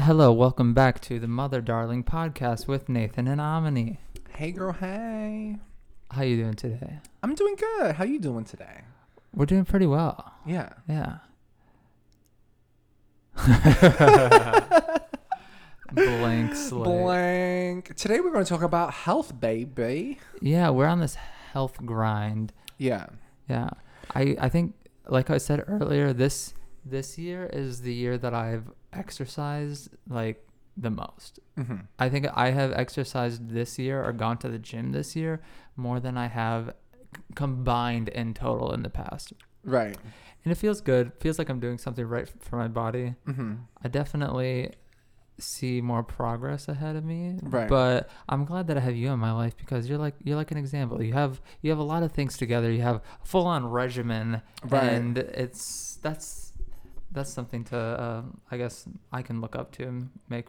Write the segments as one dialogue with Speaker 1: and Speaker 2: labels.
Speaker 1: Hello, welcome back to the Mother Darling podcast with Nathan and Amini.
Speaker 2: Hey girl, hey.
Speaker 1: How you doing today?
Speaker 2: I'm doing good. How you doing today?
Speaker 1: We're doing pretty well.
Speaker 2: Yeah.
Speaker 1: Yeah. Blank slate.
Speaker 2: Blank. Today we're going to talk about health, baby.
Speaker 1: Yeah, we're on this health grind.
Speaker 2: Yeah.
Speaker 1: Yeah. I I think like I said earlier, this this year is the year that I've exercised like the most.
Speaker 2: hmm
Speaker 1: I think I have exercised this year or gone to the gym this year more than I have c- combined in total in the past.
Speaker 2: Right.
Speaker 1: And it feels good. Feels like I'm doing something right for my body.
Speaker 2: hmm
Speaker 1: I definitely see more progress ahead of me.
Speaker 2: Right.
Speaker 1: But I'm glad that I have you in my life because you're like you're like an example. You have you have a lot of things together. You have a full on regimen
Speaker 2: Right.
Speaker 1: and it's that's that's something to uh, I guess I can look up to and make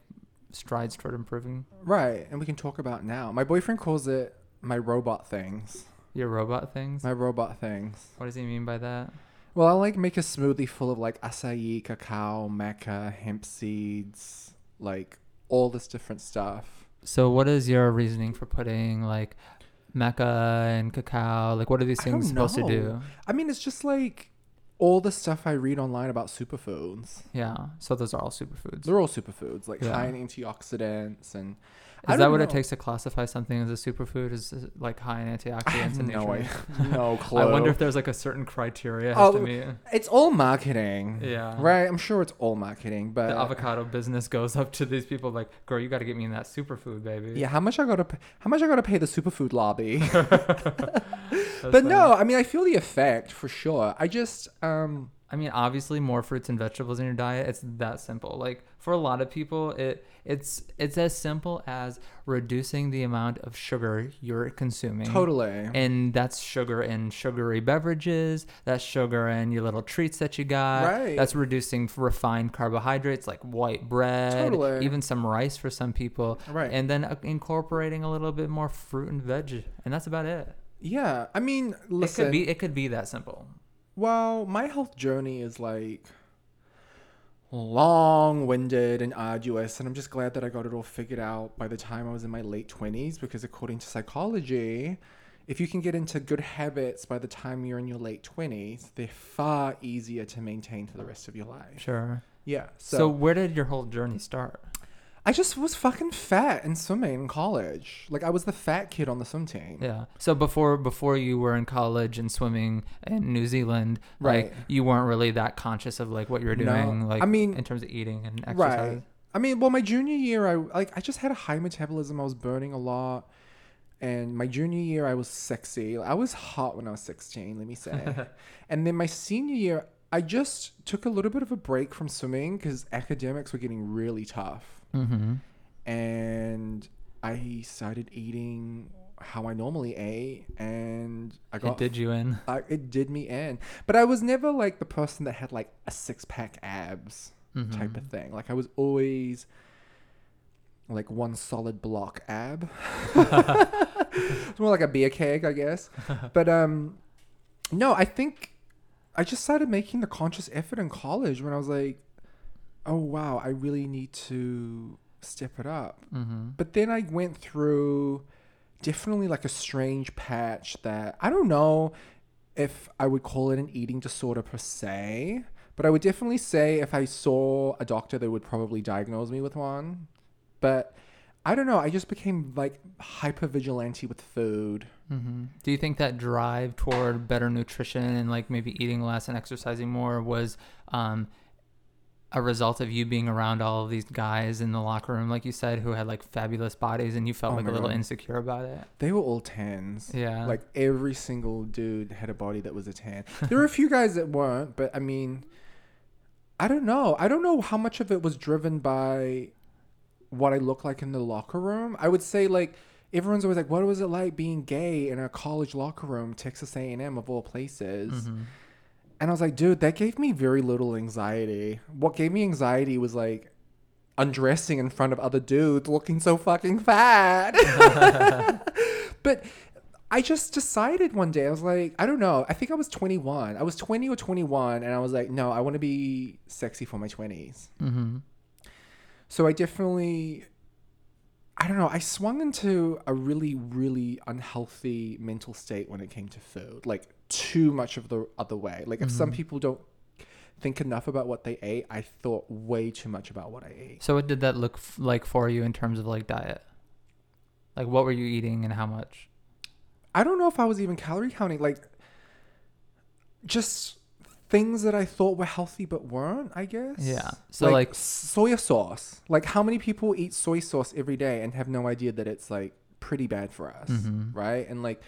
Speaker 1: strides toward improving
Speaker 2: Right. And we can talk about now. My boyfriend calls it my robot things.
Speaker 1: your robot things.
Speaker 2: My robot things.
Speaker 1: What does he mean by that?
Speaker 2: Well, I like make a smoothie full of like acai, cacao, maca, hemp seeds, like all this different stuff.
Speaker 1: So what is your reasoning for putting like maca and cacao? Like what are these things supposed to do?
Speaker 2: I mean, it's just like all the stuff I read online about superfoods.
Speaker 1: Yeah. So those are all superfoods.
Speaker 2: They're all superfoods, like
Speaker 1: Yeah.
Speaker 2: high in antioxidants and.
Speaker 1: Is that what it takes to classify something as a superfood? Is like high in antioxidants and
Speaker 2: no idea. No clue.
Speaker 1: I wonder if there's like a certain criteria has
Speaker 2: Oh,
Speaker 1: to meet.
Speaker 2: it's all marketing.
Speaker 1: Yeah.
Speaker 2: Right. I'm sure it's all marketing, but
Speaker 1: The avocado business goes up to these people like, girl, you got to get me in that superfood, baby.
Speaker 2: yeah, how much I gotta pay, how much I gotta pay the superfood lobby? But
Speaker 1: funny.
Speaker 2: no, I mean I feel the effect for sure. I just um
Speaker 1: I mean, obviously, more fruits and vegetables in your diet. It's that simple. Like for a lot of people, it it's it's as simple as reducing the amount of sugar you're consuming.
Speaker 2: totally
Speaker 1: And that's sugar in sugary beverages. That's sugar in your little treats that you got.
Speaker 2: Right.
Speaker 1: That's reducing refined carbohydrates like white bread,
Speaker 2: Totally.
Speaker 1: even some rice for some people.
Speaker 2: right.
Speaker 1: And then uh, incorporating a little bit more fruit and veg, and that's about it.
Speaker 2: yeah, I mean, listen.
Speaker 1: It could be it could be that simple.
Speaker 2: Well, my health journey is like long-winded and arduous, and I'm just glad that I got it all figured out by the time I was in my late 20s because according to psychology, if you can get into good habits by the time you're in your late 20s, they're far easier to maintain for the rest of your life.
Speaker 1: Sure.
Speaker 2: Yeah.
Speaker 1: So,
Speaker 2: So,
Speaker 1: where did your whole journey start?
Speaker 2: I just was fucking fat in swimming in college. Like I was the fat kid on the swim team.
Speaker 1: Yeah. So before before you were in college and swimming in New Zealand, like
Speaker 2: Right.
Speaker 1: you weren't really that conscious of like what you were
Speaker 2: No,
Speaker 1: doing, like
Speaker 2: I mean-
Speaker 1: in terms of eating and exercise.
Speaker 2: Right. I mean, well, my junior year, I like I just had a high metabolism. I was burning a lot, and my junior year, I was sexy. I was hot when I was sixteen. Let me say. and then my senior year, I just took a little bit of a break from swimming because academics were getting really tough,
Speaker 1: Mm-hmm.
Speaker 2: and I started eating how I normally ate, and I got
Speaker 1: It did you in.
Speaker 2: I, it did me in. But I was never like the person that had like a six pack abs
Speaker 1: Mhm.
Speaker 2: type of thing. Like I was always like one solid block ab. it's more like a beer keg, I guess. But um no, I think I just started making the conscious effort in college when I was like, oh wow, I really need to step it up.
Speaker 1: Mm-hmm.
Speaker 2: But then I went through definitely like a strange patch that I don't know if I would call it an eating disorder per se, but I would definitely say if I saw a doctor, they would probably diagnose me with one. But I don't know. I just became like hyper vigilante with food.
Speaker 1: Mm-hmm. Do you think that drive toward better nutrition and like maybe eating less and exercising more was um, a result of you being around all of these guys in the locker room, like you said, who had like fabulous bodies, and you felt
Speaker 2: Oh
Speaker 1: like a little
Speaker 2: God.
Speaker 1: insecure about it?
Speaker 2: They were all tens.
Speaker 1: Yeah.
Speaker 2: Like every single dude had a body that was a tan. There were a few guys that weren't, but I mean, I don't know. I don't know how much of it was driven by what I look like in the locker room. I would say like everyone's always like, "What was it like being gay in a college locker room, Texas A and M of all places?"
Speaker 1: Mhm.
Speaker 2: And I was like, "Dude, that gave me very little anxiety. What gave me anxiety was like." Undressing in front of other dudes looking so fucking fat. but I just decided one day, I was like, I don't know. I think I was 21. I was 20 or 21, and I was like, no, I want to be sexy for my 20s.
Speaker 1: Mm-hmm.
Speaker 2: So I definitely, I don't know, I swung into a really, really unhealthy mental state when it came to food. Like too much of the other way. Like if some
Speaker 1: Mhm.
Speaker 2: people don't think enough about what they ate, I thought way too much about what I ate.
Speaker 1: So what did that look f- like for you in terms of like diet? Like what were you eating and how much?
Speaker 2: I don't know if I was even calorie counting. Like just things that I thought were healthy but weren't, I guess.
Speaker 1: Yeah. So like,
Speaker 2: soy sauce. Like how many people eat soy sauce every day and have no idea that it's like pretty bad for us,
Speaker 1: Mhm.
Speaker 2: right? And like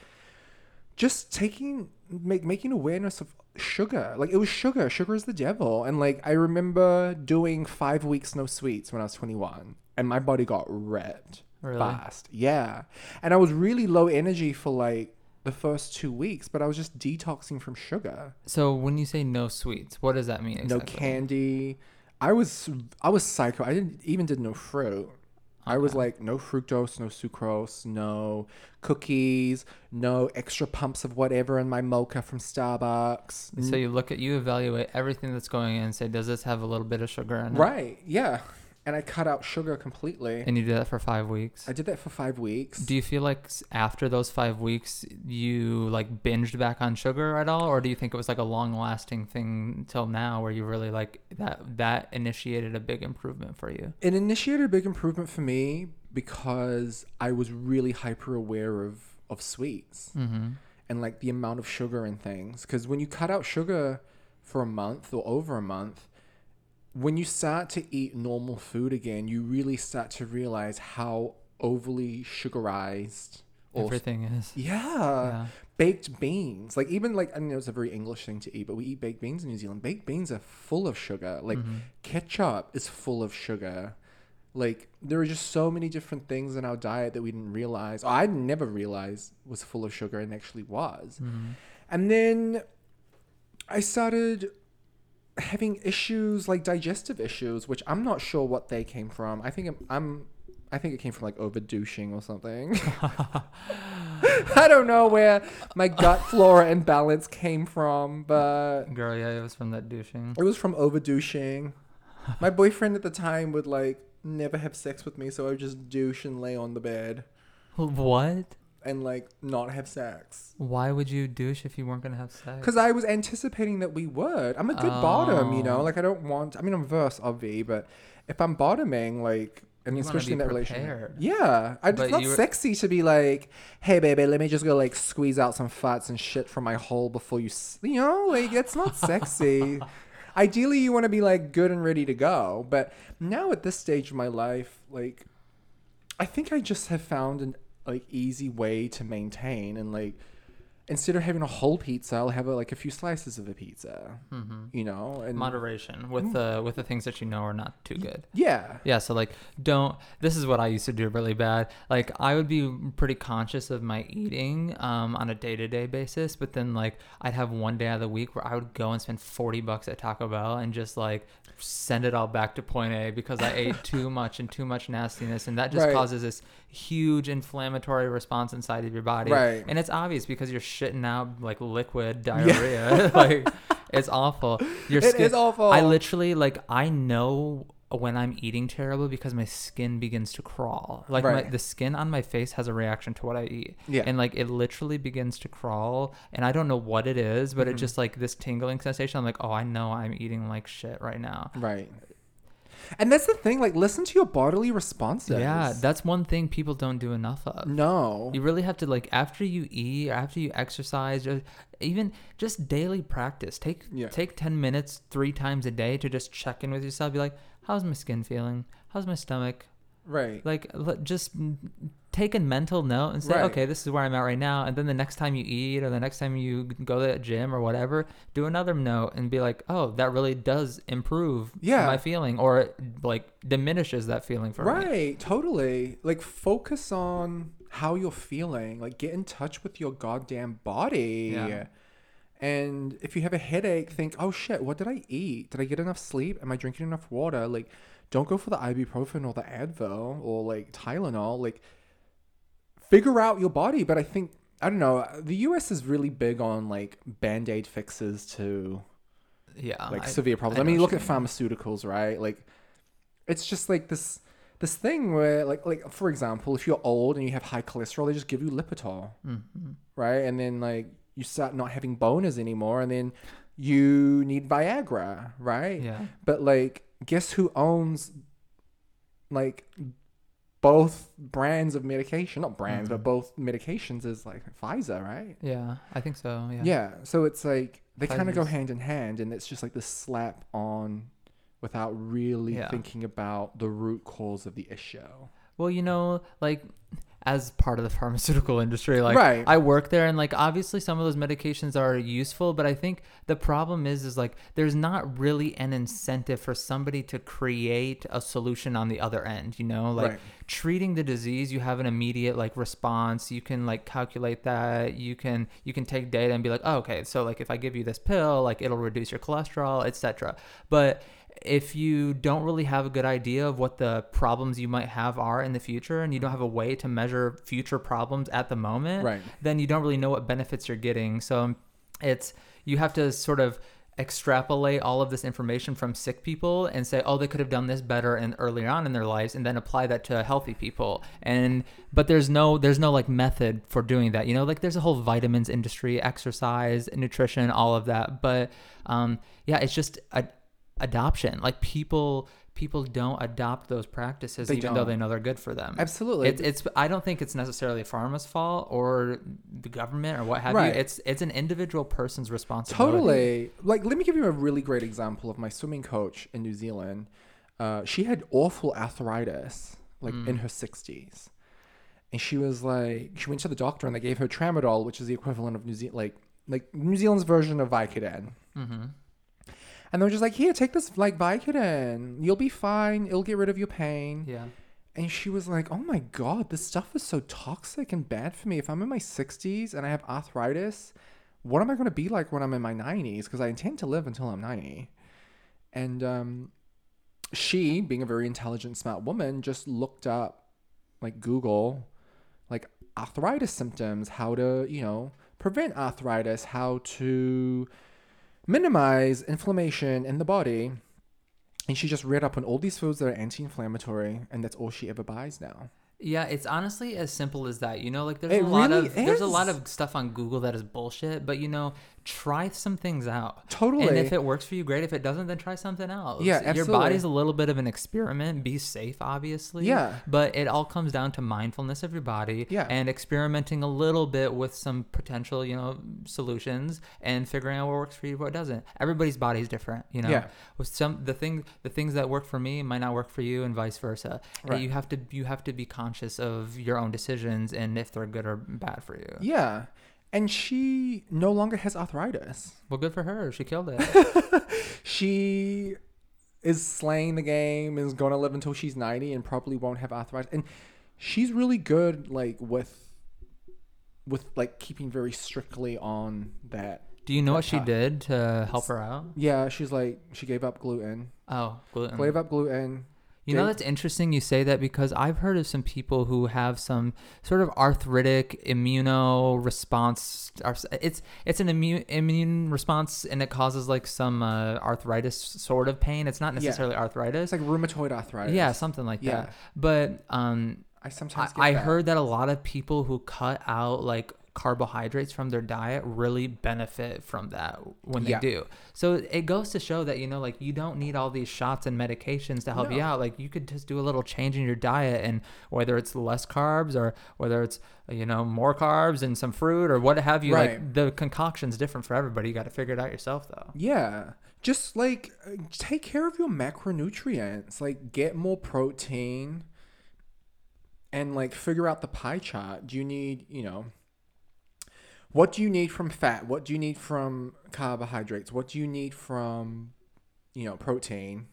Speaker 2: just taking make making awareness of sugar. Like it was sugar. Sugar is the devil. And like I remember doing 5 weeks no sweets when I was 21 and my body got ripped
Speaker 1: really?
Speaker 2: fast. Yeah. And I was really low energy for like the first 2 weeks, but I was just detoxing from sugar.
Speaker 1: So when you say no sweets, what does that mean exactly?
Speaker 2: No candy. I was I was psycho. I didn't even did no fruit. I was like no fructose, no sucrose, no cookies, no extra pumps of whatever in my mocha from Starbucks.
Speaker 1: So you look at you evaluate everything that's going in and say, does this have a little bit of sugar in it?
Speaker 2: right, yeah. And I cut out sugar completely.
Speaker 1: And you did that for five weeks.
Speaker 2: I did that for 5 weeks.
Speaker 1: Do you feel like after those five weeks you like binged back on sugar at all, or do you think it was like a long lasting thing till now where you really like that that initiated a big improvement for you?
Speaker 2: it initiated a big improvement for me because I was really hyper aware of of sweets.
Speaker 1: Mm-hmm.
Speaker 2: and like the amount of sugar and things. Because when you cut out sugar for a month or over a month, when you start to eat normal food again, you really start to realize how overly sugarized or
Speaker 1: Everything is.
Speaker 2: yeah,
Speaker 1: Yeah.
Speaker 2: baked beans. Like even like I know it's a very English thing to eat, but we eat baked beans in New Zealand. Baked beans are full of sugar. Like
Speaker 1: Mhm.
Speaker 2: ketchup is full of sugar. Like there are just so many different things in our diet that we didn't realize. Or I never realized was full of sugar and actually was.
Speaker 1: Mhm.
Speaker 2: And then I started having issues like digestive issues, which I'm not sure what they came from. I think I'm, I'm I think it came from like over douching or something. I don't know where my gut flora and balance came from, but
Speaker 1: Girl, yeah, it was from that douching.
Speaker 2: it was from over douching. My boyfriend at the time would like never have sex with me, so I would just douche and lay on the bed
Speaker 1: What?
Speaker 2: And like not have sex.
Speaker 1: Why would you douche if you weren't gonna have sex?
Speaker 2: Because I was anticipating that we would. I'm a good bottom, you know.
Speaker 1: Oh.
Speaker 2: Like I don't want. I mean, I'm verse obvi, but if I'm bottoming, like, and
Speaker 1: You
Speaker 2: especially in that relationship,
Speaker 1: prepared.
Speaker 2: yeah, I,
Speaker 1: But
Speaker 2: it's not
Speaker 1: were-
Speaker 2: sexy to be like, hey, baby, let me just go like squeeze out some farts and shit from my hole before you, s-" you know, like it's not sexy. Ideally, you want to be like good and ready to go, but now at this stage of my life, like, I think I just have found an like easy way to maintain and like instead of having a whole pizza, I'll have a, like a few slices of a pizza,
Speaker 1: hmm
Speaker 2: you know, and
Speaker 1: Moderation with the with the things that you know are not too good.
Speaker 2: yeah,
Speaker 1: Yeah, so like don't this is what I used to do really bad. Like I would be pretty conscious of my eating um on a day-to-day basis, but then like I'd have one day out of the week where I would go and spend 40 bucks at Taco Bell and just like send it all back to point A because I ate too much and too much nastiness and that just
Speaker 2: Right.
Speaker 1: causes this huge inflammatory response inside of your body.
Speaker 2: Right.
Speaker 1: And it's obvious because you're shitting out like liquid diarrhea. like it's awful. Your
Speaker 2: it
Speaker 1: skin
Speaker 2: is awful.
Speaker 1: I literally like I know when I'm eating terrible because my skin begins to crawl. Like my, the skin on my face has a reaction to what I eat.
Speaker 2: Yeah.
Speaker 1: And like it literally begins to crawl and I don't know what it is, but
Speaker 2: Mhm.
Speaker 1: it just like this tingling sensation. I'm like, "Oh, I know I'm eating like shit right now."
Speaker 2: right. And that's the thing, like listen to your bodily responses.
Speaker 1: Yeah, that's one thing people don't do enough of.
Speaker 2: no.
Speaker 1: You really have to like after you eat, after you exercise, or even just daily practice. Take
Speaker 2: Yeah.
Speaker 1: take ten minutes three times a day to just check in with yourself. Be like, how's my skin feeling? How's my stomach?
Speaker 2: Right.
Speaker 1: Like, just take a mental note and say,
Speaker 2: Right.
Speaker 1: okay, this is where I'm at right now. And then the next time you eat, or the next time you go to the gym or whatever, do another note and be like, oh, that really does improve
Speaker 2: Yeah.
Speaker 1: my feeling, or it, like diminishes that feeling for me.
Speaker 2: Right, totally. Like focus on how you're feeling. Like get in touch with your goddamn body.
Speaker 1: Yeah.
Speaker 2: And if you have a headache, think, "Oh shit, what did I eat? Did I get enough sleep? Am I drinking enough water?" Like don't go for the ibuprofen or the Advil or like Tylenol. Like figure out your body, but I think I don't know, the US is really big on like band-aid fixes to
Speaker 1: Yeah.
Speaker 2: like
Speaker 1: I-
Speaker 2: severe problems.
Speaker 1: I
Speaker 2: I, mean, look
Speaker 1: you
Speaker 2: at pharmaceuticals, right? Like it's just like this this thing where like like for example, if you're old and you have high cholesterol, they just give you Lipitor,
Speaker 1: Mm-hmm.
Speaker 2: right? And then like you start not having boners anymore, and then you need Viagra, right?
Speaker 1: Yeah.
Speaker 2: But like, guess who owns like both brands of medication? Not brands,
Speaker 1: Mm-hmm.
Speaker 2: but both medications is like Pfizer, right?
Speaker 1: Yeah, I think so. Yeah.
Speaker 2: Yeah. So it's like they kind of go hand in hand, and it's just like this slap on without really
Speaker 1: Yeah.
Speaker 2: thinking about the root cause of the issue.
Speaker 1: Well, you know, like as part of the pharmaceutical industry, like
Speaker 2: Right.
Speaker 1: I work there and like obviously some of those medications are useful, but I think the problem is is like there's not really an incentive for somebody to create a solution on the other end, you know? Like
Speaker 2: Right.
Speaker 1: Treating the disease, you have an immediate like response. You can like calculate that. You can you can take data and be like, oh, okay, so like if I give you this pill, like it'll reduce your cholesterol, etc. But if you don't really have a good idea of what the problems you might have are in the future and you don't have a way to measure future problems at the moment,
Speaker 2: Right.
Speaker 1: then you don't really know what benefits you're getting. So it's you have to sort of extrapolate all of this information from sick people and say oh they could have done this better and earlier on in their lives and then apply that to healthy people. And but there's no there's no like method for doing that you know? Like there's a whole vitamins industry exercise nutrition all of that. But um yeah it's just a adoption. Like people people don't adopt those practices
Speaker 2: They
Speaker 1: even though
Speaker 2: don't.
Speaker 1: they know they're good for them
Speaker 2: Absolutely.
Speaker 1: it's, it's i don't think it's necessarily pharma's fault or the government or what have
Speaker 2: Right.
Speaker 1: you it's it's an individual person's responsibility
Speaker 2: Totally. Like, let me give you a really great example of my swimming coach in New Zealand. Uh, she had awful arthritis, like in her 60s. And she was like, she went to the doctor and they gave her tramadol, which is the equivalent of New Zealand, like, like New Zealand's version of Vicodin.
Speaker 1: mm-hmm.
Speaker 2: And they were just like, here, take this like Vicodin. You'll be fine. It'll get rid of your pain.
Speaker 1: yeah
Speaker 2: And she was like, oh my God, this stuff is so toxic and bad for me. If I'm in my 60s and I have arthritis, what am I going to be like when I'm in my 90s? Because I intend to live until I'm 90. And um, she, being a very intelligent, smart woman, just looked up, like Google, like arthritis symptoms, how to, you know, prevent arthritis, how to minimize inflammation in the body. And she just read up on all these foods that are anti-inflammatory, and that's all she ever buys now.
Speaker 1: Yeah, it's honestly as simple as that. You know, like there's
Speaker 2: It
Speaker 1: a lot
Speaker 2: really
Speaker 1: of there's a lot of stuff on Google that is bullshit, but you know, try some things out.
Speaker 2: Totally.
Speaker 1: And if it works for you, great. If it doesn't, then try something else.
Speaker 2: Yeah,
Speaker 1: Your body's a little bit of an experiment. Be safe, obviously.
Speaker 2: Yeah.
Speaker 1: But it all comes down to mindfulness of your body.
Speaker 2: Yeah.
Speaker 1: And experimenting a little bit with some potential, you know, solutions and figuring out what works for you, what doesn't. Everybody's body's different. You know.
Speaker 2: Yeah.
Speaker 1: With some the thing the things that work for me might not work for you, and vice versa. And
Speaker 2: Right.
Speaker 1: You have to you have to be conscious of your own decisions and if they're good or bad for you.
Speaker 2: Yeah. And she no longer has arthritis.
Speaker 1: Well, good for her. She killed it.
Speaker 2: She is slaying the game, is going to live until she's 90 and probably won't have arthritis. And she's really good like with with like keeping very strictly on that.
Speaker 1: Do you know what she did to help her out?
Speaker 2: Yeah, she's like she gave up gluten.
Speaker 1: Oh, gluten.
Speaker 2: Gave up gluten.
Speaker 1: You know that's interesting you say that because I've heard of some people who have some sort of arthritic immuno response. It's it's an immune immune response and it causes like some uh, arthritis sort of pain. It's not
Speaker 2: Yeah.
Speaker 1: necessarily arthritis.
Speaker 2: It's like rheumatoid arthritis.
Speaker 1: yeah, something like
Speaker 2: Yeah.
Speaker 1: that. But um,
Speaker 2: I
Speaker 1: I,
Speaker 2: sometimes get
Speaker 1: I
Speaker 2: that.
Speaker 1: heard that a lot of people who cut out like carbohydrates from their diet really benefit from that when they
Speaker 2: Yeah.
Speaker 1: do. So it goes to show that you know like you don't need all these shots and medications to help you out. Like you could just do a little change in your diet and whether it's less carbs or whether it's you know more carbs and some fruit or what have you like
Speaker 2: Right.
Speaker 1: the concoction's different for everybody. You got to figure it out yourself though.
Speaker 2: Yeah. Just like take care of your macronutrients. Like get more protein and like figure out the pie chart. Do you need, you know, what do you need from fat? What do you need from carbohydrates? What do you need from, you know, protein?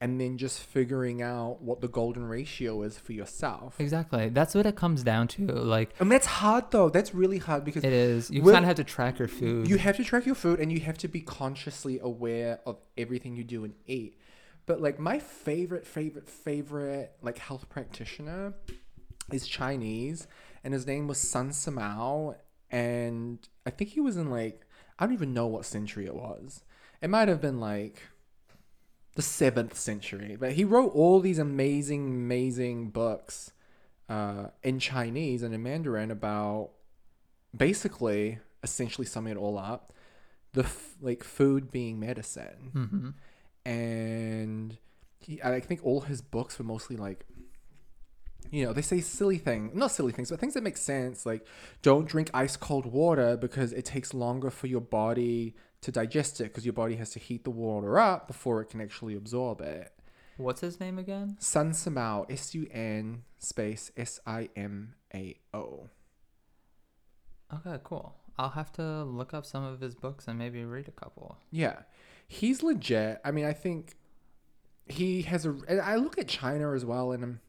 Speaker 2: And then just figuring out what the golden ratio is for yourself.
Speaker 1: Exactly. That's what it comes down to. Like
Speaker 2: And that's hard though. That's really hard because
Speaker 1: it is. You kind of have to track your food.
Speaker 2: You have to track your food and you have to be consciously aware of everything you do and eat. But like my favorite, favorite, favorite like health practitioner is Chinese and his name was Sun Samao and I think he was in like I don't even know what century it was. It might have been like the seventh century. But he wrote all these amazing, amazing books uh, in Chinese and in Mandarin about basically, essentially summing it all up, the f- like food being medicine,
Speaker 1: Mm-hmm.
Speaker 2: and he, I think all his books were mostly like. You know, they say silly things, not silly things, but things that make sense. Like, don't drink ice cold water because it takes longer for your body to digest it because your body has to heat the water up before it can actually absorb it.
Speaker 1: What's his name again?
Speaker 2: Sun Samao, S U N space S I M A O.
Speaker 1: Okay, cool. I'll have to look up some of his books and maybe read a couple.
Speaker 2: Yeah, he's legit. I mean, I think he has a. and I look at China as well, and I'm,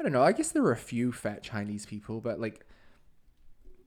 Speaker 2: I don't know. I guess there are a few fat Chinese people, but like,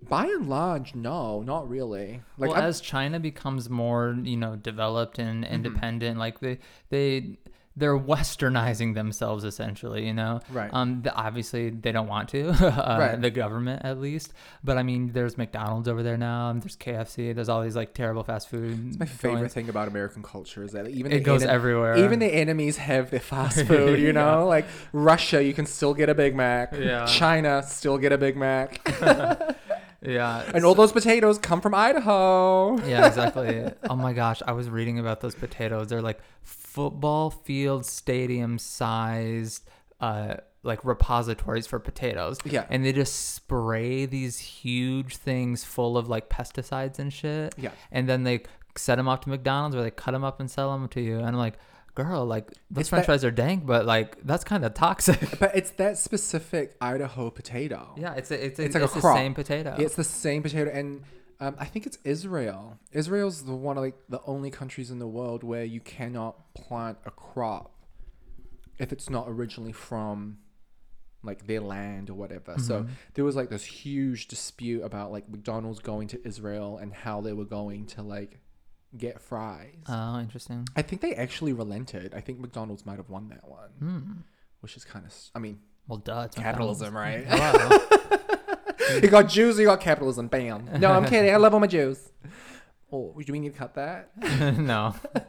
Speaker 2: by and large, no, not really. Like,
Speaker 1: well, as China becomes more, you know, developed and
Speaker 2: Mm-hmm.
Speaker 1: independent, like they they they're westernizing themselves essentially, you know.
Speaker 2: Right.
Speaker 1: Um. The, obviously, they don't want to. uh,
Speaker 2: Right.
Speaker 1: The government, at least. But I mean, there's McDonald's over there now. And there's KFC. There's all these like terrible fast food.
Speaker 2: my favorite
Speaker 1: joints.
Speaker 2: thing about American culture is that even
Speaker 1: It goes
Speaker 2: ene-
Speaker 1: everywhere.
Speaker 2: Even the enemies have the fast food, you know? Like Russia, you can still get a Big Mac.
Speaker 1: Yeah.
Speaker 2: China, still get a Big Mac.
Speaker 1: yeah.
Speaker 2: and all those potatoes come from Idaho.
Speaker 1: yeah, exactly. oh my gosh, I was reading about those potatoes. They're like football field stadium sized uh like repositories for potatoes.
Speaker 2: Yeah.
Speaker 1: And they just spray these huge things full of like pesticides and shit.
Speaker 2: Yeah.
Speaker 1: And then they set them off to McDonald's where they cut them up and sell them to you. And I'm like, girl, like those
Speaker 2: It's
Speaker 1: french
Speaker 2: that-
Speaker 1: fries are dank, but like that's kind of toxic.
Speaker 2: But it's that specific Idaho potato.
Speaker 1: yeah, it's a, it's a,
Speaker 2: It's
Speaker 1: it's,
Speaker 2: like a
Speaker 1: the same potato.
Speaker 2: It's the same potato, and um, I think it's Israel. Israel's the one of like the only countries in the world where you cannot plant a crop if it's not originally from like their land or whatever. So there was like this huge dispute about like McDonald's going to Israel and how they were going to like get fries.
Speaker 1: oh, interesting.
Speaker 2: I think they actually relented. I think McDonald's might have won that one,
Speaker 1: Hmm.
Speaker 2: which is kind of. I mean,
Speaker 1: Well, duh. It's
Speaker 2: capitalism, right?
Speaker 1: McDonald's. Hello.
Speaker 2: you got Jews, you got capitalism. Bam. No, I'm kidding. I love all my Jews. Oh, do we need to cut that?
Speaker 1: no.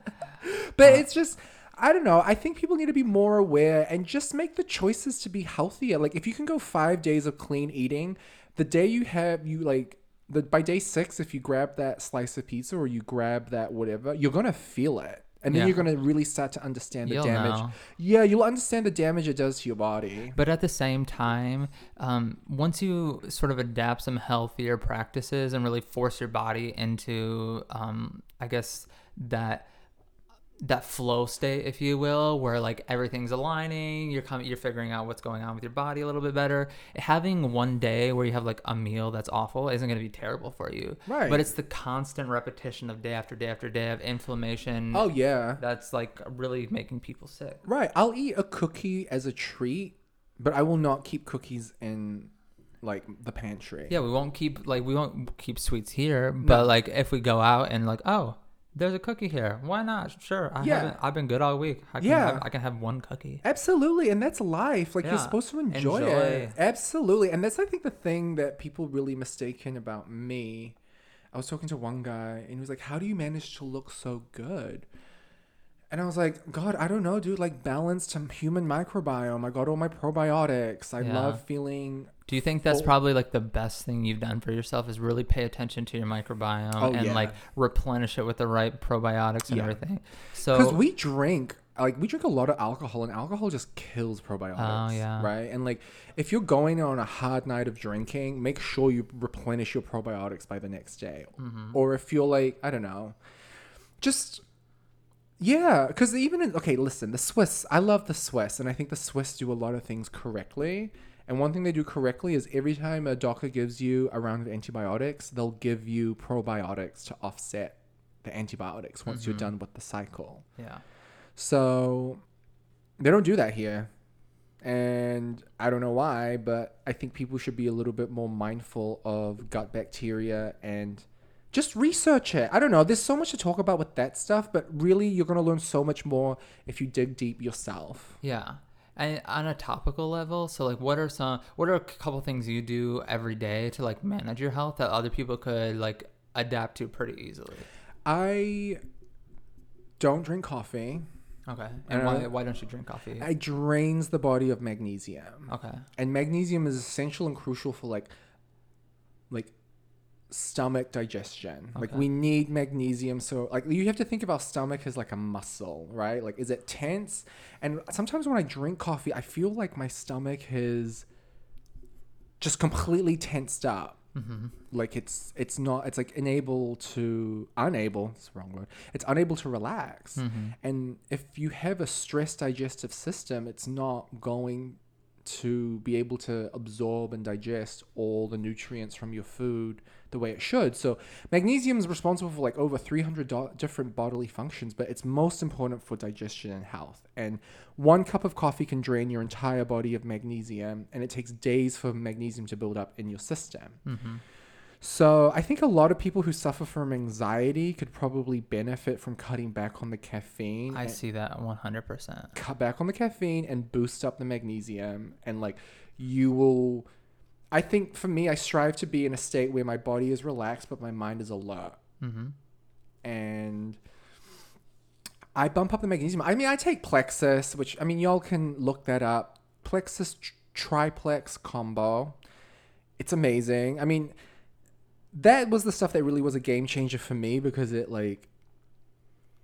Speaker 2: But it's just, I don't know. I think people need to be more aware and just make the choices to be healthier. Like, if you can go five days of clean eating, the day you have, you like, the by day six, if you grab that slice of pizza or you grab that whatever, you're gonna feel it. And then
Speaker 1: Yeah.
Speaker 2: you're gonna really start to understand the
Speaker 1: You'll
Speaker 2: damage.
Speaker 1: know.
Speaker 2: Yeah, you'll understand the damage it does to your body.
Speaker 1: But at the same time, um, once you sort of adapt some healthier practices and really force your body into, um, I guess that that flow state, if you will, where like everything's aligning, you're coming, you're figuring out what's going on with your body a little bit better. Having one day where you have like a meal that's awful isn't going to be terrible for you,
Speaker 2: Right.
Speaker 1: But it's the constant repetition of day after day after day of inflammation.
Speaker 2: Oh yeah.
Speaker 1: that's like really making people sick.
Speaker 2: Right. I'll eat a cookie as a treat, but I will not keep cookies in like the pantry.
Speaker 1: Yeah, we won't keep like we won't keep sweets here, but like if we go out and like, oh, there's a cookie here. Why not? Sure. I
Speaker 2: Yeah.
Speaker 1: haven't I've been good all week. I can
Speaker 2: Yeah.
Speaker 1: have, I can have one cookie.
Speaker 2: Absolutely, and that's life. Like you're supposed to enjoy,
Speaker 1: Enjoy.
Speaker 2: it. Absolutely, and that's I think the thing that people really mistaken about me. I was talking to one guy, and he was like, "How do you manage to look so good?" And I was like, "God, I don't know, dude. Like balanced hum- human microbiome. I got all my probiotics. I
Speaker 1: Yeah.
Speaker 2: love feeling
Speaker 1: Do you think that's
Speaker 2: Full-
Speaker 1: probably like the best thing you've done for yourself is really pay attention to your microbiome
Speaker 2: Oh,
Speaker 1: and
Speaker 2: yeah.
Speaker 1: like replenish it with the right probiotics and
Speaker 2: Yeah.
Speaker 1: everything. So because
Speaker 2: we drink like we drink a lot of alcohol and alcohol just kills probiotics
Speaker 1: Oh, yeah.
Speaker 2: right and like if you're going on a hard night of drinking make sure you replenish your probiotics by the next day
Speaker 1: Mm-hmm.
Speaker 2: or if you're like i don't know just yeah because even in, okay listen the swiss i love the swiss and i think the swiss do a lot of things correctly and one thing they do correctly is every time a doctor gives you a round of antibiotics they'll give you probiotics to offset the antibiotics once you're mm-hmm. done with the cycle
Speaker 1: yeah.
Speaker 2: so they don't do that here. And I don't know why, but I think people should be a little bit more mindful of gut bacteria and just research it. I don't know. There's so much to talk about with that stuff, but really you're going to learn so much more if you dig deep yourself.
Speaker 1: Yeah. And on a topical level, so like what are some what are a couple things you do every day to like manage your health that other people could like adapt to pretty easily?
Speaker 2: I don't drink coffee.
Speaker 1: Okay. And why why don't you drink coffee?
Speaker 2: It drains the body of magnesium.
Speaker 1: okay.
Speaker 2: and magnesium is essential and crucial for like like stomach digestion. Like we need magnesium so like you have to think of our stomach as like a muscle right? Like is it tense? And sometimes when i drink coffee i feel like my stomach is just completely tensed up.
Speaker 1: Mm-hmm.
Speaker 2: like it's it's not it's like unable to unable it's the wrong word it's unable to relax.
Speaker 1: Mm-hmm.
Speaker 2: and if you have a stressed digestive system, it's not going to be able to absorb and digest all the nutrients from your food the way it should. So, magnesium is responsible for like over 300 do- different bodily functions, but it's most important for digestion and health. And one cup of coffee can drain your entire body of magnesium, and it takes days for magnesium to build up in your system.
Speaker 1: Mm-hmm.
Speaker 2: So I think a lot of people who suffer from anxiety could probably benefit from cutting back on the caffeine.
Speaker 1: I see that 100%.
Speaker 2: cut back on the caffeine and boost up the magnesium and like you will I think for me I strive to be in a state where my body is relaxed but my mind is alert
Speaker 1: Mm-hmm.
Speaker 2: and I bump up the magnesium. I mean I take Plexus which I mean y'all can look that up. Plexus tr- triplex combo. It's amazing. I mean that was the stuff that really was a game changer for me because it like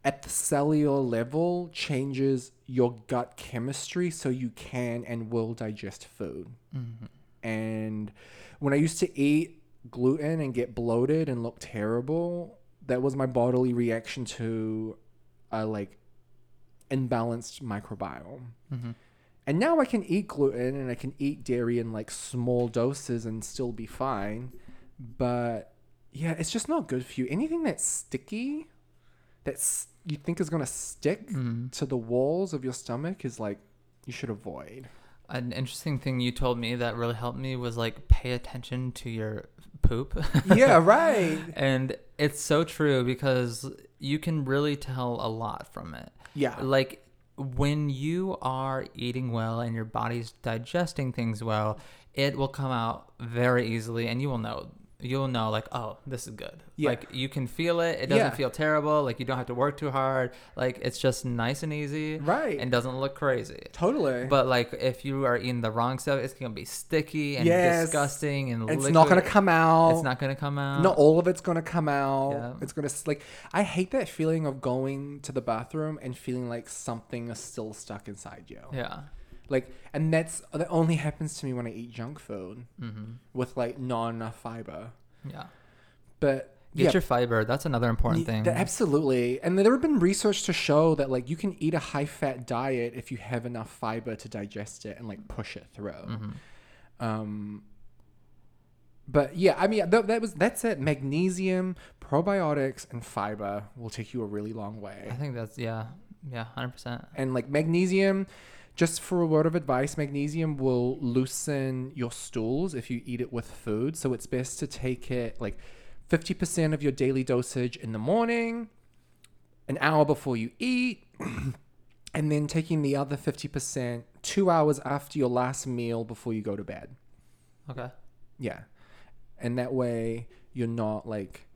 Speaker 2: at the cellular level changes your gut chemistry so you can and will digest food.
Speaker 1: Mm-hmm.
Speaker 2: And when I used to eat gluten and get bloated and look terrible, that was my bodily reaction to a like imbalanced microbiome.
Speaker 1: Mm-hmm.
Speaker 2: And now I can eat gluten and I can eat dairy in like small doses and still be fine. But yeah, it's just not good for you. Anything that's sticky, that's you think is gonna stick
Speaker 1: Mm-hmm.
Speaker 2: to the walls of your stomach is like you should avoid.
Speaker 1: An interesting thing you told me that really helped me was like pay attention to your poop.
Speaker 2: yeah, right.
Speaker 1: and it's so true because you can really tell a lot from it.
Speaker 2: Yeah.
Speaker 1: Like when you are eating well and your body's digesting things well, it will come out very easily and you will know you'll know like oh this is good
Speaker 2: Yeah.
Speaker 1: like you can feel it it doesn't
Speaker 2: Yeah.
Speaker 1: feel terrible like you don't have to work too hard like it's just nice and easy
Speaker 2: Right.
Speaker 1: and doesn't look crazy
Speaker 2: Totally.
Speaker 1: but like if you are eating the wrong stuff it's gonna be sticky and
Speaker 2: Yes.
Speaker 1: disgusting and
Speaker 2: it's not gonna come out.
Speaker 1: it's not gonna come out
Speaker 2: Not all of it's gonna come out.
Speaker 1: Yeah.
Speaker 2: It's gonna s- like I hate that feeling of going to the bathroom and feeling like something is still stuck inside you.
Speaker 1: yeah
Speaker 2: Like, and that's that only happens to me when I eat junk food
Speaker 1: mm-hmm.
Speaker 2: with like not enough fiber.
Speaker 1: yeah
Speaker 2: But
Speaker 1: get
Speaker 2: yeah,
Speaker 1: your fiber that's another important thing
Speaker 2: absolutely. And there have been research to show that like you can eat a high fat diet if you have enough fiber to digest it and like push it through.
Speaker 1: hmm
Speaker 2: Um, but yeah, I mean th- that was that's it. Magnesium, probiotics, and fiber will take you a really long way.
Speaker 1: i think that's yeah yeah 100%
Speaker 2: And like magnesium, just for a word of advice, magnesium will loosen your stools if you eat it with food. So it's best to take it like 50% of your daily dosage in the morning, an hour before you eat, and then taking the other 50% two hours after your last meal before you go to bed.
Speaker 1: okay
Speaker 2: Yeah. And that way you're not like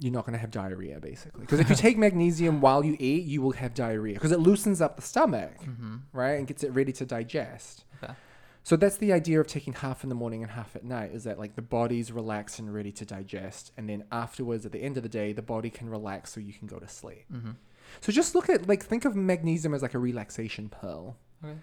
Speaker 2: you're not going to have diarrhea basically. Because if you take magnesium while you eat, you will have diarrhea because it loosens up the stomach,
Speaker 1: mm-hmm.
Speaker 2: right? And gets it ready to digest.
Speaker 1: Okay.
Speaker 2: So that's the idea of taking half in the morning and half at night is that like the body's relaxed and ready to digest and then afterwards at the end of the day the body can relax so you can go to sleep.
Speaker 1: Mm-hmm.
Speaker 2: So just look at like think of magnesium as like a relaxation pill.
Speaker 1: okay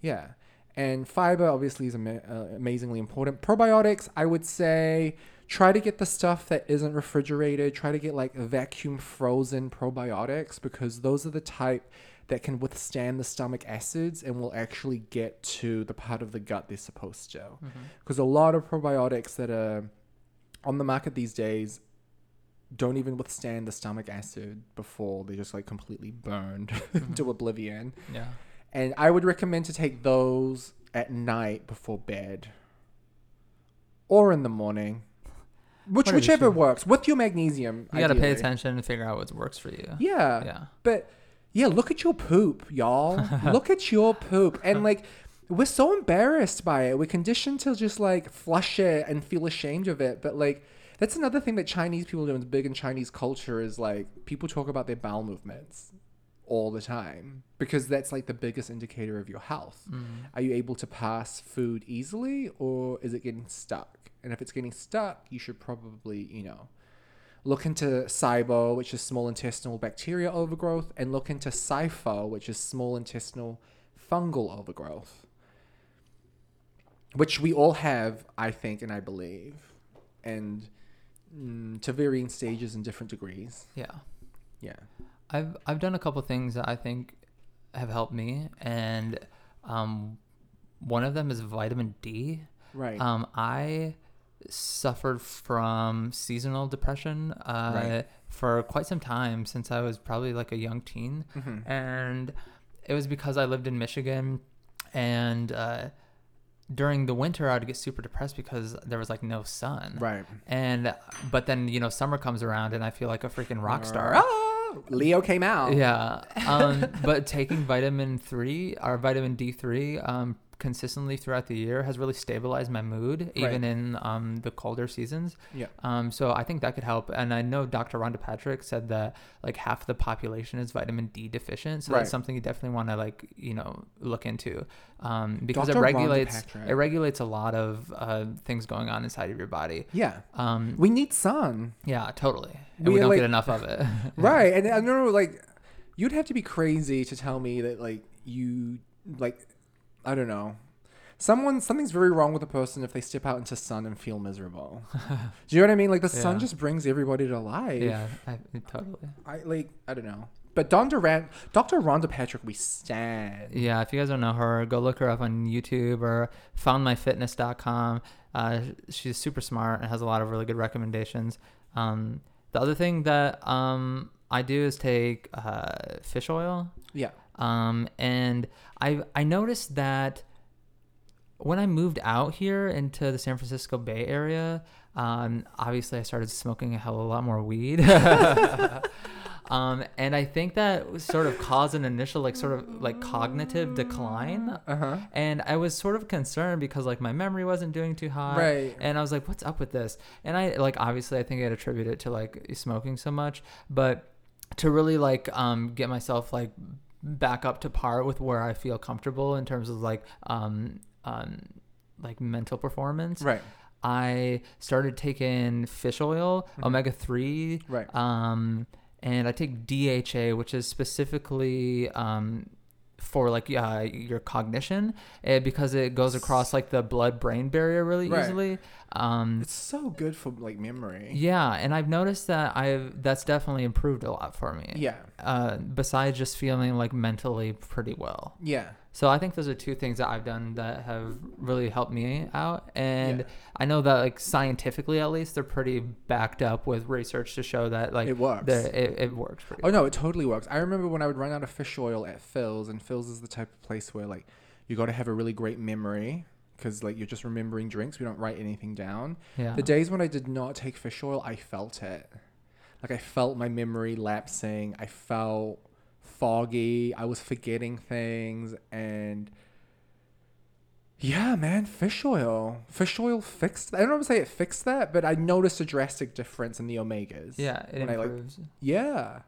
Speaker 2: Yeah. And fiber obviously is ama- uh, amazingly important. Probiotics, I would say try to get the stuff that isn't refrigerated. Try to get like vacuum frozen probiotics because those are the type that can withstand the stomach acids and will actually get to the part of the gut they're supposed to.
Speaker 1: mm-hmm.
Speaker 2: Because a lot of probiotics that are on the market these days don't even withstand the stomach acid before they're just like completely burned to oblivion.
Speaker 1: yeah
Speaker 2: And I would recommend to take those at night before bed or in the morning. Which,
Speaker 1: Whatever
Speaker 2: whichever works with your magnesium.
Speaker 1: you gotta pay attention and figure out what works for you
Speaker 2: Yeah.
Speaker 1: yeah
Speaker 2: But yeah, look at your poop, y'all. look at your poop. And like, we're so embarrassed by it. We're conditioned to just like flush it and feel ashamed of it. But like, that's another thing that Chinese people do. It's big in Chinese culture is like people talk about their bowel movements. All the time because that's like the biggest indicator of your health.
Speaker 1: Mm.
Speaker 2: Are you able to pass food easily or is it getting stuck? And if it's getting stuck, you should probably, you know, look into SIBO, which is small intestinal bacteria overgrowth, and look into SIFO, which is small intestinal fungal overgrowth, which we all have, I think, and I believe, and mm, to varying stages and different degrees.
Speaker 1: Yeah.
Speaker 2: Yeah.
Speaker 1: I've I've done a couple things that I think have helped me, and um, one of them is vitamin D.
Speaker 2: Right.
Speaker 1: Um, I suffered from seasonal depression uh,
Speaker 2: Right.
Speaker 1: for quite some time since I was probably like a young teen,
Speaker 2: Mhm.
Speaker 1: and it was because I lived in Michigan, and uh, during the winter I'd get super depressed because there was like no sun.
Speaker 2: Right.
Speaker 1: And but then you know summer comes around and I feel like a freaking rock star.
Speaker 2: Ah, Leo came out.
Speaker 1: Yeah. Um, but taking vitamin three or vitamin D three um, consistently throughout the year has really stabilized my mood, even
Speaker 2: Right.
Speaker 1: in um, the colder seasons.
Speaker 2: Yeah.
Speaker 1: Um, so I think that could help. And I know Dr. Rhonda Patrick said that like half the population is vitamin D deficient. So
Speaker 2: Right.
Speaker 1: that's something you definitely want to like you know look into um, because
Speaker 2: Dr.
Speaker 1: it regulates it regulates a lot of uh, things going on inside of your body.
Speaker 2: Yeah.
Speaker 1: Um,
Speaker 2: We need sun.
Speaker 1: yeah, totally. And
Speaker 2: We
Speaker 1: we, don't
Speaker 2: like-
Speaker 1: get enough of it.
Speaker 2: Right. And I don't know, like, you'd have to be crazy to tell me that, like, you, like, I don't know. Someone, something's very wrong with a person if they step out into sun and feel miserable. Do you know what I mean? Like, the sun
Speaker 1: Yeah.
Speaker 2: just brings everybody to life.
Speaker 1: yeah, I, totally.
Speaker 2: I, like, I don't know. But Dr. Rand, Dr. Rhonda Patrick, we stand.
Speaker 1: Yeah, if you guys don't know her, go look her up on YouTube or foundmyfitness.com. Uh, she's super smart and has a lot of really good recommendations. Um, the other thing that um, I do is take uh, fish oil.
Speaker 2: Yeah.
Speaker 1: Um, and I I noticed that when I moved out here into the San Francisco Bay Area, um, obviously I started smoking a hell of a lot more weed. um, and I think that sort of caused an initial like sort of like cognitive decline.
Speaker 2: Uh huh.
Speaker 1: And I was sort of concerned because like my memory wasn't doing too hot.
Speaker 2: Right.
Speaker 1: And I was like, what's up with this? And I like obviously I think I'd attribute it to like smoking so much, but to really like um get myself like back up to par with where I feel comfortable in terms of like um um like mental performance.
Speaker 2: Right.
Speaker 1: I started taking fish oil,
Speaker 2: Mhm.
Speaker 1: omega three,
Speaker 2: Right.
Speaker 1: um, and I take DHA, which is specifically um, for like uh, your cognition, uh, because it goes across like the blood-brain barrier really
Speaker 2: Right.
Speaker 1: easily. Um,
Speaker 2: It's so good for, like, memory.
Speaker 1: yeah, and I've noticed that I've that's definitely improved a lot for me.
Speaker 2: Yeah.
Speaker 1: Uh, besides just feeling like mentally pretty well.
Speaker 2: Yeah.
Speaker 1: So I think those are two things that I've done that have really helped me out, and
Speaker 2: Yeah.
Speaker 1: I know that like scientifically at least they're pretty backed up with research to show that like
Speaker 2: It works.
Speaker 1: the- it, it works.
Speaker 2: Oh no, it totally works. I remember when I would run out of fish oil at Philz, and Philz is the type of place where like you got to have a really great memory because like you're just remembering drinks. We don't write anything down.
Speaker 1: yeah.
Speaker 2: The days when I did not take fish oil, I felt it. Like I felt my memory lapsing. I felt foggy. I was forgetting things, and yeah, man, fish oil. Fish oil fixed. I don't know if to say it fixed that, but I noticed a drastic difference in the omegas.
Speaker 1: yeah, it
Speaker 2: when I, like,
Speaker 1: improves.
Speaker 2: Yeah,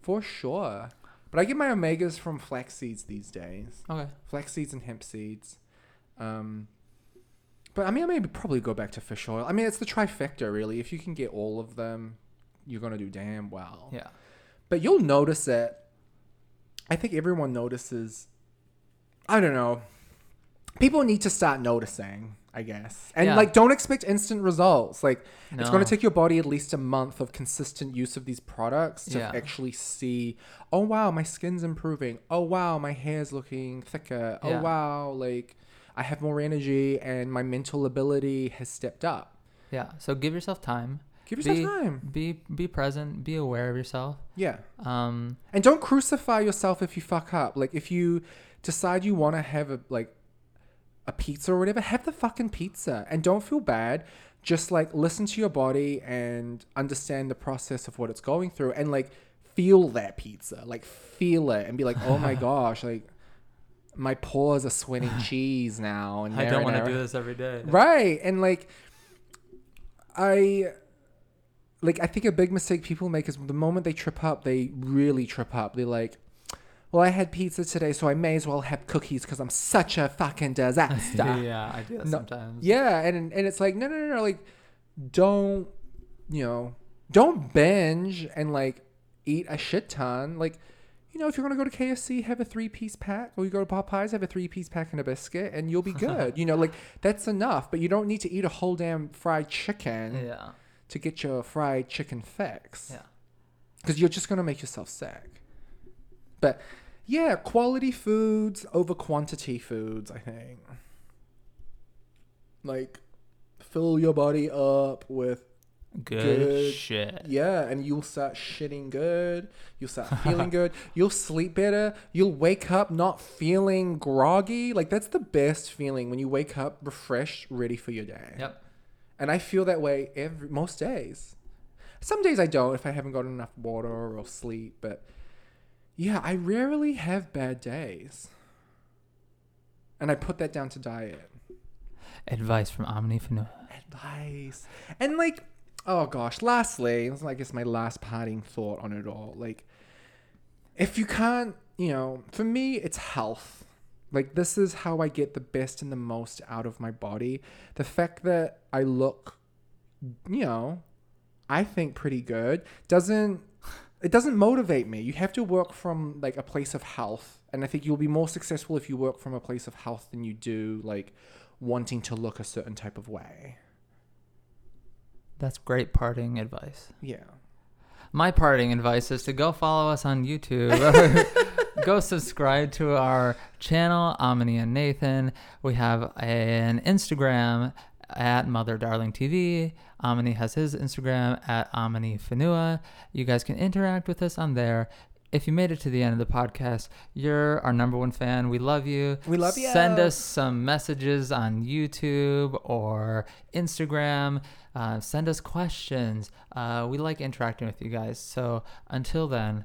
Speaker 2: for sure. But I get my omegas from flax seeds these days.
Speaker 1: okay.
Speaker 2: Flax seeds and hemp seeds. Um, but I mean, I may probably go back to fish oil. I mean, it's the trifecta, really. If you can get all of them, you're gonna do damn well.
Speaker 1: Yeah.
Speaker 2: But you'll notice it. I think everyone notices. I don't know. People need to start noticing, I guess. And
Speaker 1: Yeah.
Speaker 2: like don't expect instant results. Like it's going to take your body at least a month of consistent use of these products to
Speaker 1: Yeah.
Speaker 2: actually see, oh wow, my skin's improving. Oh wow, my hair's looking thicker. Oh
Speaker 1: Yeah.
Speaker 2: wow, like I have more energy and my mental ability has stepped up.
Speaker 1: Yeah. So give yourself time.
Speaker 2: Give yourself
Speaker 1: Be-
Speaker 2: time.
Speaker 1: Be be present. Be aware of yourself.
Speaker 2: Yeah.
Speaker 1: Um.
Speaker 2: And don't crucify yourself if you fuck up. Like if you decide you want to have a like a pizza or whatever, have the fucking pizza and don't feel bad. Just like listen to your body and understand the process of what it's going through and like feel that pizza. Like feel it and be like, "Oh my gosh, like my paws are sweating cheese now." And
Speaker 1: I don't want to do this every day.
Speaker 2: Right. And like I like I think a big mistake people make is the moment they trip up, they really trip up. They're like well, I had pizza today, so I may as well have cookies because I'm such a fucking disaster.
Speaker 1: yeah, I do that
Speaker 2: No,
Speaker 1: sometimes.
Speaker 2: Yeah, and and it's like no, no, no, no, like don't you know, don't binge and like eat a shit ton. Like, you know, if you're gonna go to KFC, have a three piece pack, or you go to Popeyes, have a three piece pack and a biscuit, and you'll be good. you know, like that's enough. But you don't need to eat a whole damn fried chicken
Speaker 1: Yeah.
Speaker 2: To get your fried chicken fix.
Speaker 1: Yeah.
Speaker 2: Because you're just gonna make yourself sick. But yeah, quality foods over quantity foods, I think. Like fill your body up with
Speaker 1: Good,
Speaker 2: Good.
Speaker 1: shit.
Speaker 2: yeah, and you'll start shitting good. You'll start feeling good. You'll sleep better. You'll wake up not feeling groggy. Like that's the best feeling when you wake up refreshed, ready for your day.
Speaker 1: Yep.
Speaker 2: And I feel that way every most days. Some days I don't if I haven't gotten enough water or sleep, but yeah, I rarely have bad days. And I put that down to diet.
Speaker 1: Advice from Amini Fonua.
Speaker 2: Advice. And like, oh gosh, lastly, this is, I guess my last parting thought on it all. Like, if you can't, you know, for me, it's health. Like, this is how I get the best and the most out of my body. The fact that I look, you know, I think pretty good doesn't. It doesn't motivate me. You have to work from like a place of health, and I think you'll be more successful if you work from a place of health than you do like wanting to look a certain type of way.
Speaker 1: That's great parting advice.
Speaker 2: Yeah.
Speaker 1: My parting advice is to go follow us on YouTube. go subscribe to our channel, Amini and Nathan. We have an Instagram at Mother Darling TV. Amini has his Instagram at Amini Fonua. You guys can interact with us on there. If you made it to the end of the podcast, you're our number one fan. We love you.
Speaker 2: We love you.
Speaker 1: Send us some messages on YouTube or Instagram. Uh, send us questions. Uh, we like interacting with you guys. So until then,